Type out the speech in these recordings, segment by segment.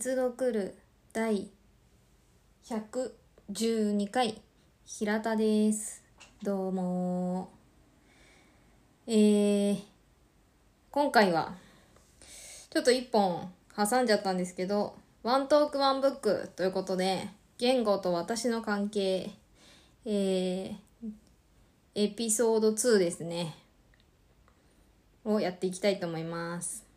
越読る第112回平田です。どうも。えー、今回はちょっと一本挟んじゃったんですけどワントークワンブックということで言語と私の関係えー、エピソード2ですね。をやっていきたいと思います。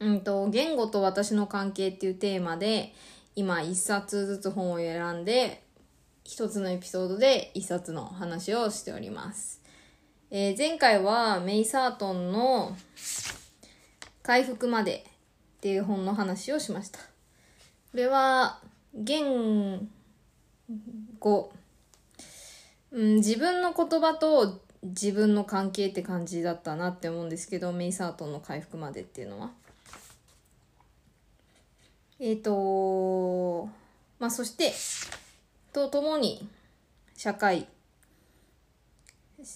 うんと、言語と私の関係っていうテーマで、今一冊ずつ本を選んで、一つのエピソードで一冊の話をしております。えー、前回はメイサートンの回復までっていう本の話をしました。これは、言語、うん、自分の言葉と自分の関係って感じだったなって思うんですけど、メイサートンの回復までっていうのは。えっ、ー、とまあそしてとともに社会、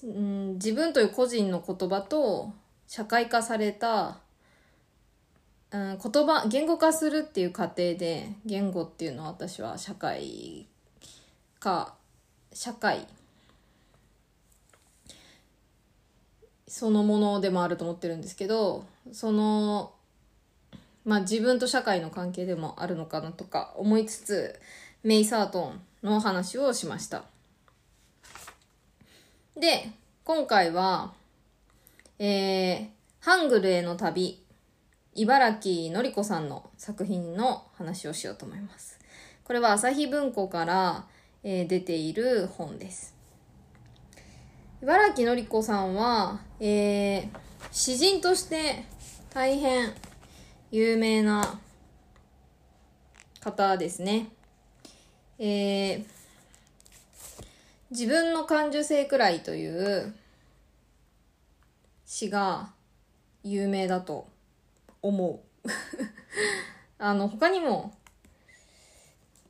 うん、自分という個人の言葉と社会化された、うん、言葉言語化するっていう過程で言語っていうのは私は社会化社会そのものでもあると思ってるんですけどそのまあ自分と社会の関係でもあるのかなとか思いつつ、メイサートンの話をしました。で、今回は、えー、ハングルへの旅、茨城のりこさんの作品の話をしようと思います。これは朝日文庫から、えー、出ている本です。茨城のりこさんは、えー、詩人として大変有名な方ですね。えー、自分の感受性くらいという詩が有名だと思う。あの、他にも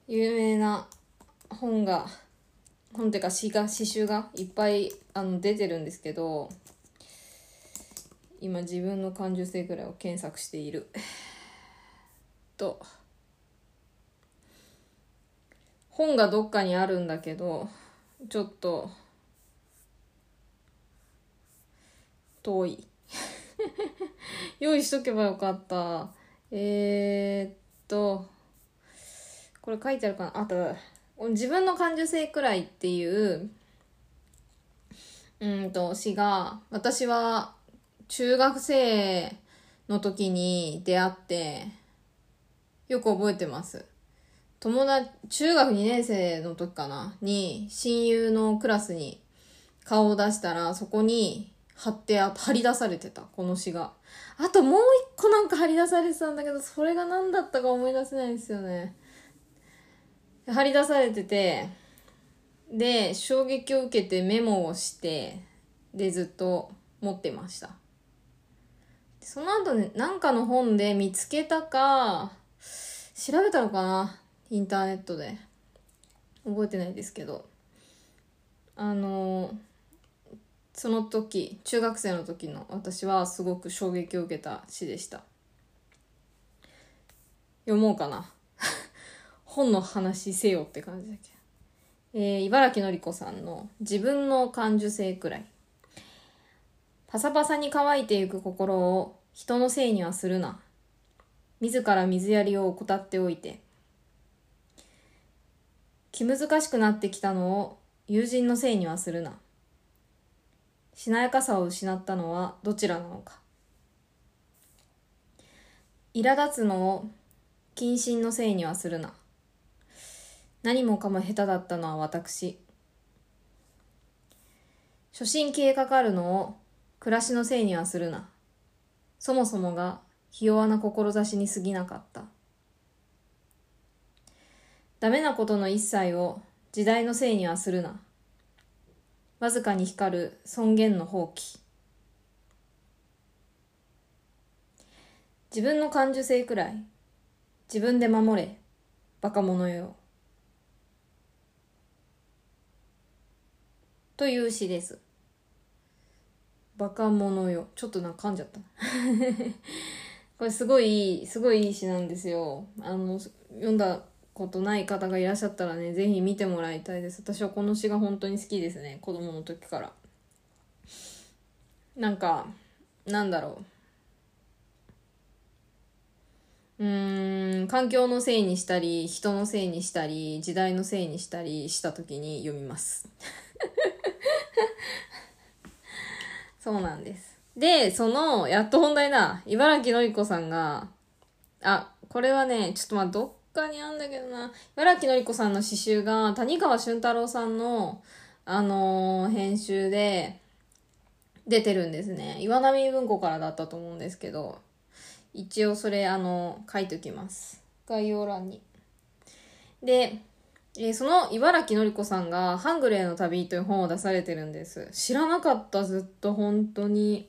有名な本が、本っていうか詩が、詩集がいっぱいあの出てるんですけど、今自分の感受性ぐらいを検索している。と。本がどっかにあるんだけどちょっと。遠い。用意しとけばよかった。えー、っと。これ書いてあるかな？あと。自分の感受性くらいっていう。うんと詩が私は中学生の時に出会って、よく覚えてます。友達、中学2年生の時かな？に、親友のクラスに顔を出したら、そこに貼って、貼り出されてた、この詩が。あともう一個なんか貼り出されてたんだけど、それが何だったか思い出せないんですよね。貼り出されてて、で、衝撃を受けてメモをして、で、ずっと持ってました。その後ね、なんかの本で見つけたか、調べたのかなインターネットで。覚えてないですけど。あの、その時、中学生の時の私はすごく衝撃を受けた詩でした。読もうかな。本の話せよって感じだっけ。えー、茨城のり子さんの自分の感受性くらい。パサパサに乾いてゆく心を人のせいにはするな。自ら水やりを怠っておいて。気難しくなってきたのを友人のせいにはするな。しなやかさを失ったのはどちらなのか。苛立つのを謹慎のせいにはするな。何もかも下手だったのは私。初心消えかかるのを暮らしのせいにはするな。そもそもがひ弱な志に過ぎなかった。ダメなことの一切を時代のせいにはするな。わずかに光る尊厳の放棄。自分の感受性くらい自分で守れ、バカ者よ。という詩です。バカ者よ。ちょっとなんか、噛んじゃった。これすごい、すごいいい詩なんですよ。あの、読んだことない方がいらっしゃったらね、ぜひ見てもらいたいです。私はこの詩が本当に好きですね。子供の時から。なんか、なんだろう。うーん、環境のせいにしたり、人のせいにしたり、時代のせいにしたりした時に読みます。そうなんです。で、その、やっと本題だ。茨城のり子さんが、あ、これはね、ちょっとまあ、どっかにあんだけどな。茨城のり子さんの詩集が、谷川俊太郎さんの、あのー、編集で、出てるんですね。岩波文庫からだったと思うんですけど、一応それ、あの、書いておきます。概要欄に。で、えー、その茨城のり子さんが、ハングルへの旅という本を出されてるんです。知らなかった、ずっと本当に。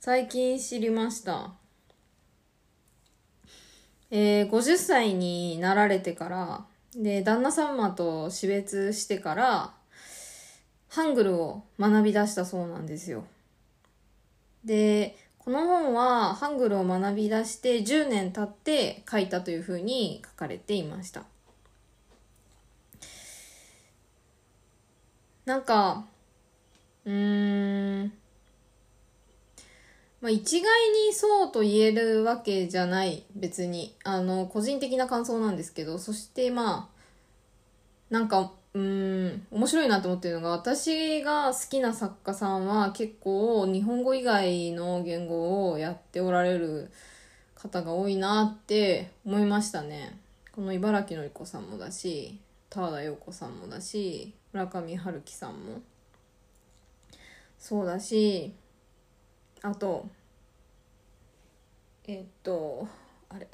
最近知りました。えー、50歳になられてから、で、旦那様と死別してから、ハングルを学び出したそうなんですよ。で、この本はハングルを学び出して10年経って書いたというふうに書かれていました。なんか、うーん、まあ、一概にそうと言えるわけじゃない、別に。あの、個人的な感想なんですけど、そしてまあ、なんか、うん、面白いなと思ってるのが、私が好きな作家さんは結構日本語以外の言語をやっておられる方が多いなって思いましたね。この茨城のり子さんもだし、田和田陽子さんもだし、村上春樹さんも。そうだし、あと、えっと、あれ。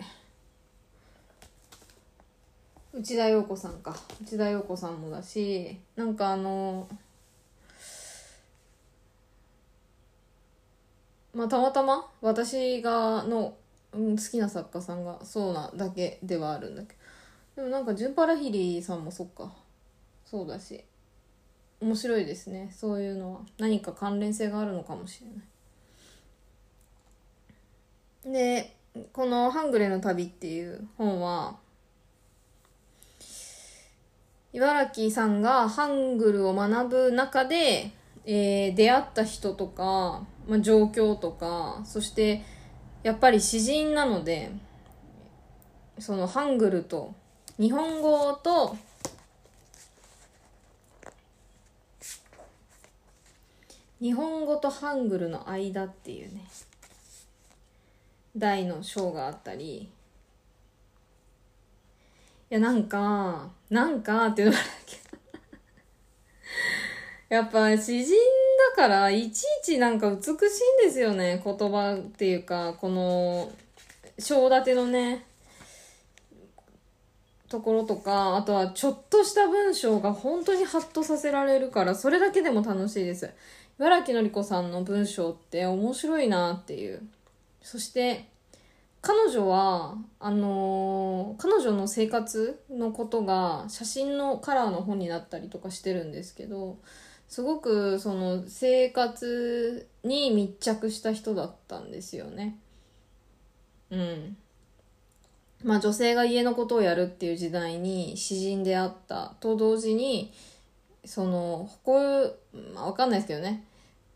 内田洋子さんか。内田洋子さんもだしなんかあのまあたまたま私がの、うん、好きな作家さんがそうなだけではあるんだけど。でもなんかジュンパラヒリーさんもそっか。そうだし。面白いですね。そういうのは。何か関連性があるのかもしれない。でこの「ハングレの旅」っていう本は茨城さんがハングルを学ぶ中で、えー、出会った人とか、まあ、状況とか、そしてやっぱり詩人なので、そのハングルと日本語と日本語とハングルの間っていうね大の章があったりいや、なんか、なんかっていうのがあるけど。やっぱ詩人だからいちいちなんか美しいんですよね。言葉っていうか、この、章立てのね、ところとか、あとはちょっとした文章が本当にハッとさせられるから、それだけでも楽しいです。茨城のり子さんの文章って面白いなっていう。そして、彼女はあのー、彼女の生活のことが写真のカラーの本になったりとかしてるんですけどすごくその生活に密着した人だったんですよね。うん。まあ女性が家のことをやるっていう時代に詩人であったと同時にその誇る、まあ、わかんないですけどね。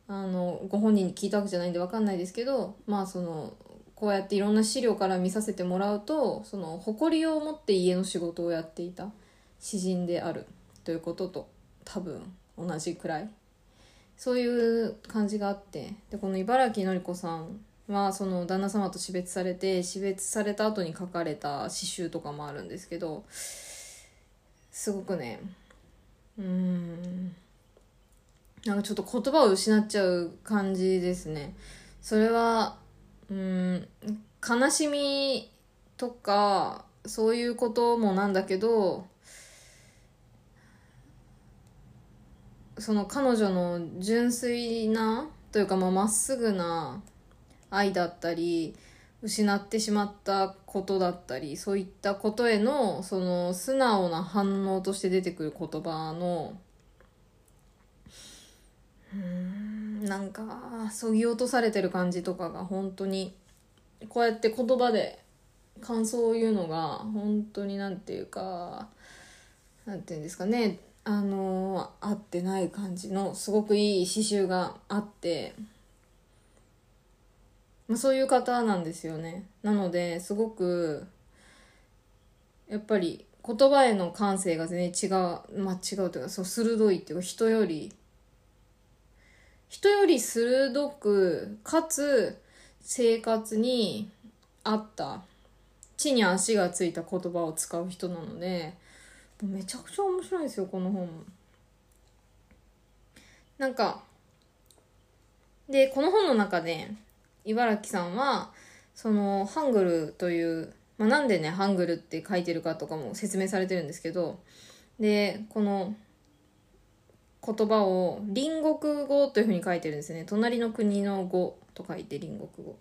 あのご本人に聞いたわけじゃないんでわかんないですけどまあそのこうやっていろんな資料から見させてもらうとその誇りを持って家の仕事をやっていた詩人であるということと多分同じくらい。そういう感じがあってでこの茨城のり子さんはその旦那様と死別されて死別された後に書かれた詩集とかもあるんですけどすごくねうん。なんかちょっと言葉を失っちゃう感じですね。それはうん悲しみとかそういうこともなんだけどその彼女の純粋なというかまっすぐな愛だったり失ってしまったことだったりそういったことへのその素直な反応として出てくる言葉のうんなんかそぎ落とされてる感じとかが本当にこうやって言葉で感想を言うのが本当になんていうかなんていうんですかねあの合ってない感じのすごくいい刺繍があって、まあ、そういう方なんですよね。なのですごくやっぱり言葉への感性が全然違うまあ違うというかそう鋭いっていうか人より人より鋭くかつ生活に合った地に足がついた言葉を使う人なのでめちゃくちゃ面白いんですよこの本。なんかでこの本の中で茨城さんはそのハングルという、まあ、なんでねハングルって書いてるかとかも説明されてるんですけどでこの言葉を隣国語というふうに書いてるんですね。隣の国の語と書いて隣国語。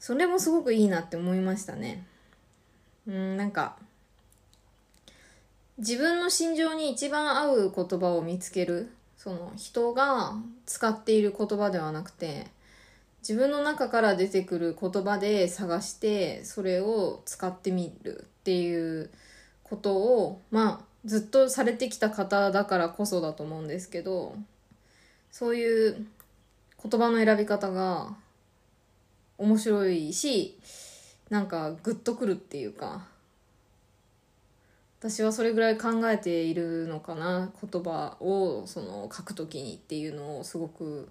それもすごくいいなって思いましたね。うんなんか自分の心情に一番合う言葉を見つけるその人が使っている言葉ではなくて自分の中から出てくる言葉で探してそれを使ってみるっていうことをまあずっとされてきた方だからこそだと思うんですけどそういう言葉の選び方が面白いしなんかグッとくるっていうか私はそれぐらい考えているのかな言葉をその書く時にっていうのをすごく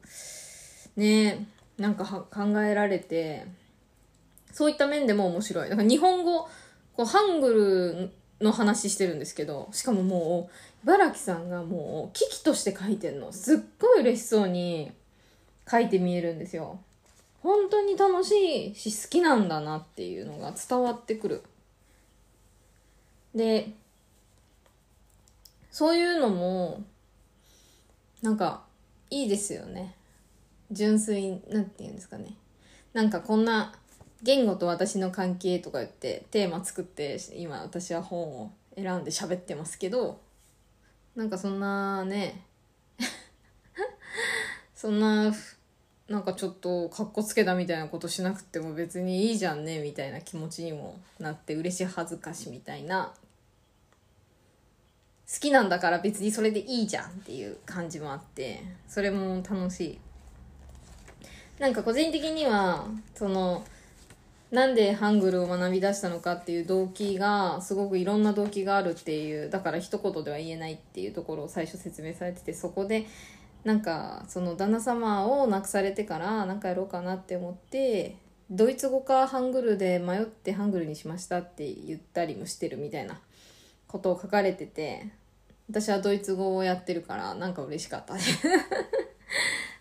ねなんか考えられてそういった面でも面白い。なんか日本語こうハングルの話してるんですけどしかももう茨城さんがもう危機として書いてんの。すっごい嬉しそうに書いて見えるんですよ。本当に楽しいし好きなんだなっていうのが伝わってくる。でそういうのも、なんか、いいですよね。純粋、なんて言うんですかね。なんかこんな、言語と私の関係とか言ってテーマ作って今私は本を選んで喋ってますけどなんかそんなね そんななんかちょっとかっこつけたみたいなことしなくても別にいいじゃんねみたいな気持ちにもなって嬉し恥ずかしみたいな好きなんだから別にそれでいいじゃんっていう感じもあってそれも楽しいなんか個人的にはそのなんでハングルを学び出したのかっていう動機がすごくいろんな動機があるっていうだから一言では言えないっていうところを最初説明されててそこでなんかその旦那様を亡くされてから何かやろうかなって思ってドイツ語かハングルで迷ってハングルにしましたって言ったりもしてるみたいなことを書かれてて私はドイツ語をやってるからなんか嬉しかった。ね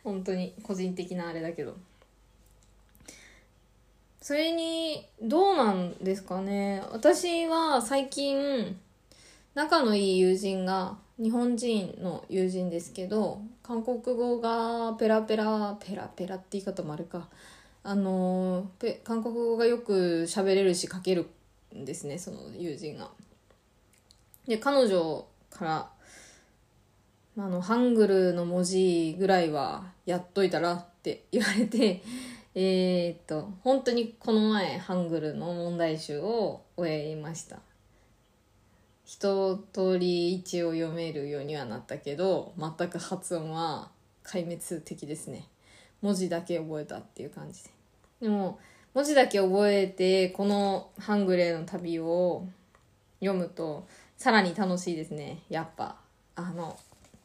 本当に個人的なあれだけど。それにどうなんですかね。私は最近仲のいい友人が日本人の友人ですけど韓国語がペラペラペラペラって言い方もあるか。あの韓国語がよく喋れるし書けるんですねその友人が。で、彼女から、あの、ハングルの文字ぐらいはやっといたらって言われて、えっと、本当にこの前、ハングルの問題集を終えました。一通り一応読めるようにはなったけど、全く発音は壊滅的ですね。文字だけ覚えたっていう感じで。でも、文字だけ覚えて、このハングルへの旅を読むと、さらに楽しいですねやっぱあの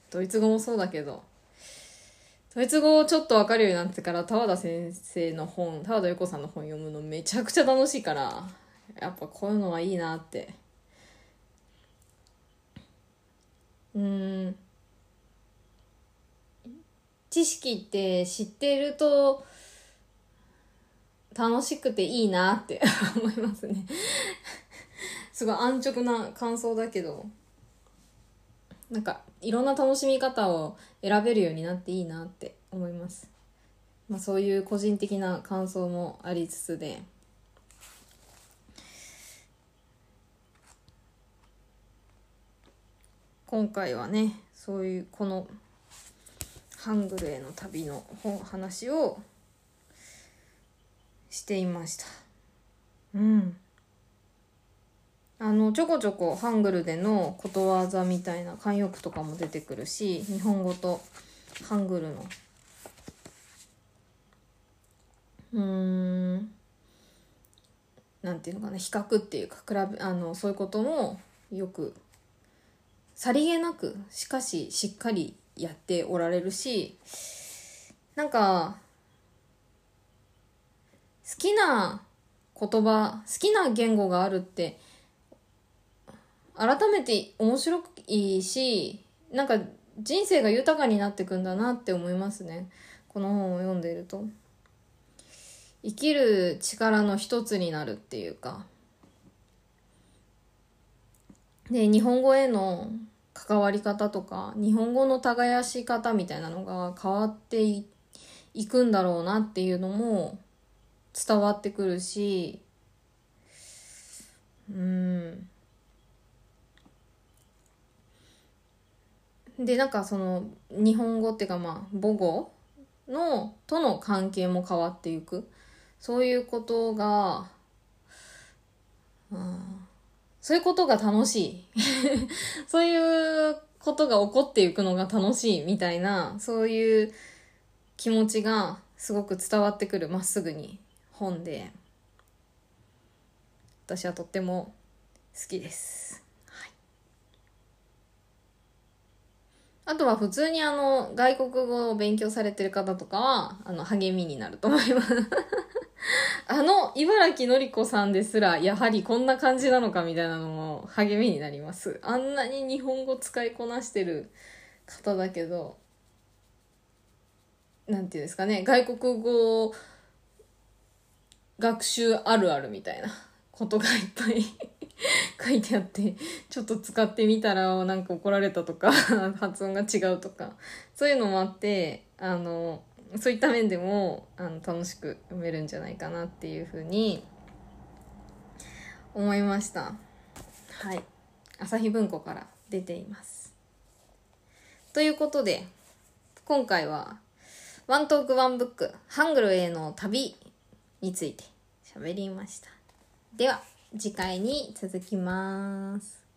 ドイツ語もそうだけど。ドイツ語をちょっと分かるようになってから田和田先生の本田和田由子さんの本読むのめちゃくちゃ楽しいからやっぱこういうのはいいなって。うん。知識って知ってると楽しくていいなって思いますね。すごい安直な感想だけど。なんかいろんな楽しみ方を選べるようになっていいなって思います、まあ、そういう個人的な感想もありつつで。今回はねそういうこのハングルへの旅の話をしていました。うん。あのちょこちょこハングルでのことわざみたいな慣用句とかも出てくるし日本語とハングルの。うーん。なんていうのかな比較っていうか比べあのそういうこともよくさりげなくしかししっかりやっておられるしなんか好きな言葉好きな言語があるって改めて面白いしなんか人生が豊かになってくんだなって思いますね。この本を読んでいると。生きる力の一つになるっていうか。で日本語への関わり方とか日本語の耕し方みたいなのが変わっていくんだろうなっていうのも伝わってくるしうん。でなんかその日本語っていうかまあ母語のとの関係も変わっていく。そういうことが、うん、そういうことが楽しい。そういうことが起こっていくのが楽しいみたいなそういう気持ちがすごく伝わってくるまっすぐに本で。私はとっても好きです。あとは普通にあの、外国語を勉強されてる方とかは、あの、励みになると思います あの、茨城のり子さんですら、やはりこんな感じなのかみたいなのも励みになります。あんなに日本語使いこなしてる方だけど、なんていうんですかね、外国語学習あるあるみたいなことがいっぱい 書いてあってちょっと使ってみたらなんか怒られたとか 発音が違うとか。そういうのもあってあのそういった面でもあの楽しく読めるんじゃないかなっていうふうに思いました。はい。朝日文庫から出ています。ということで今回はワントークワンブックハングルへの旅について喋りました。では。次回に続きます。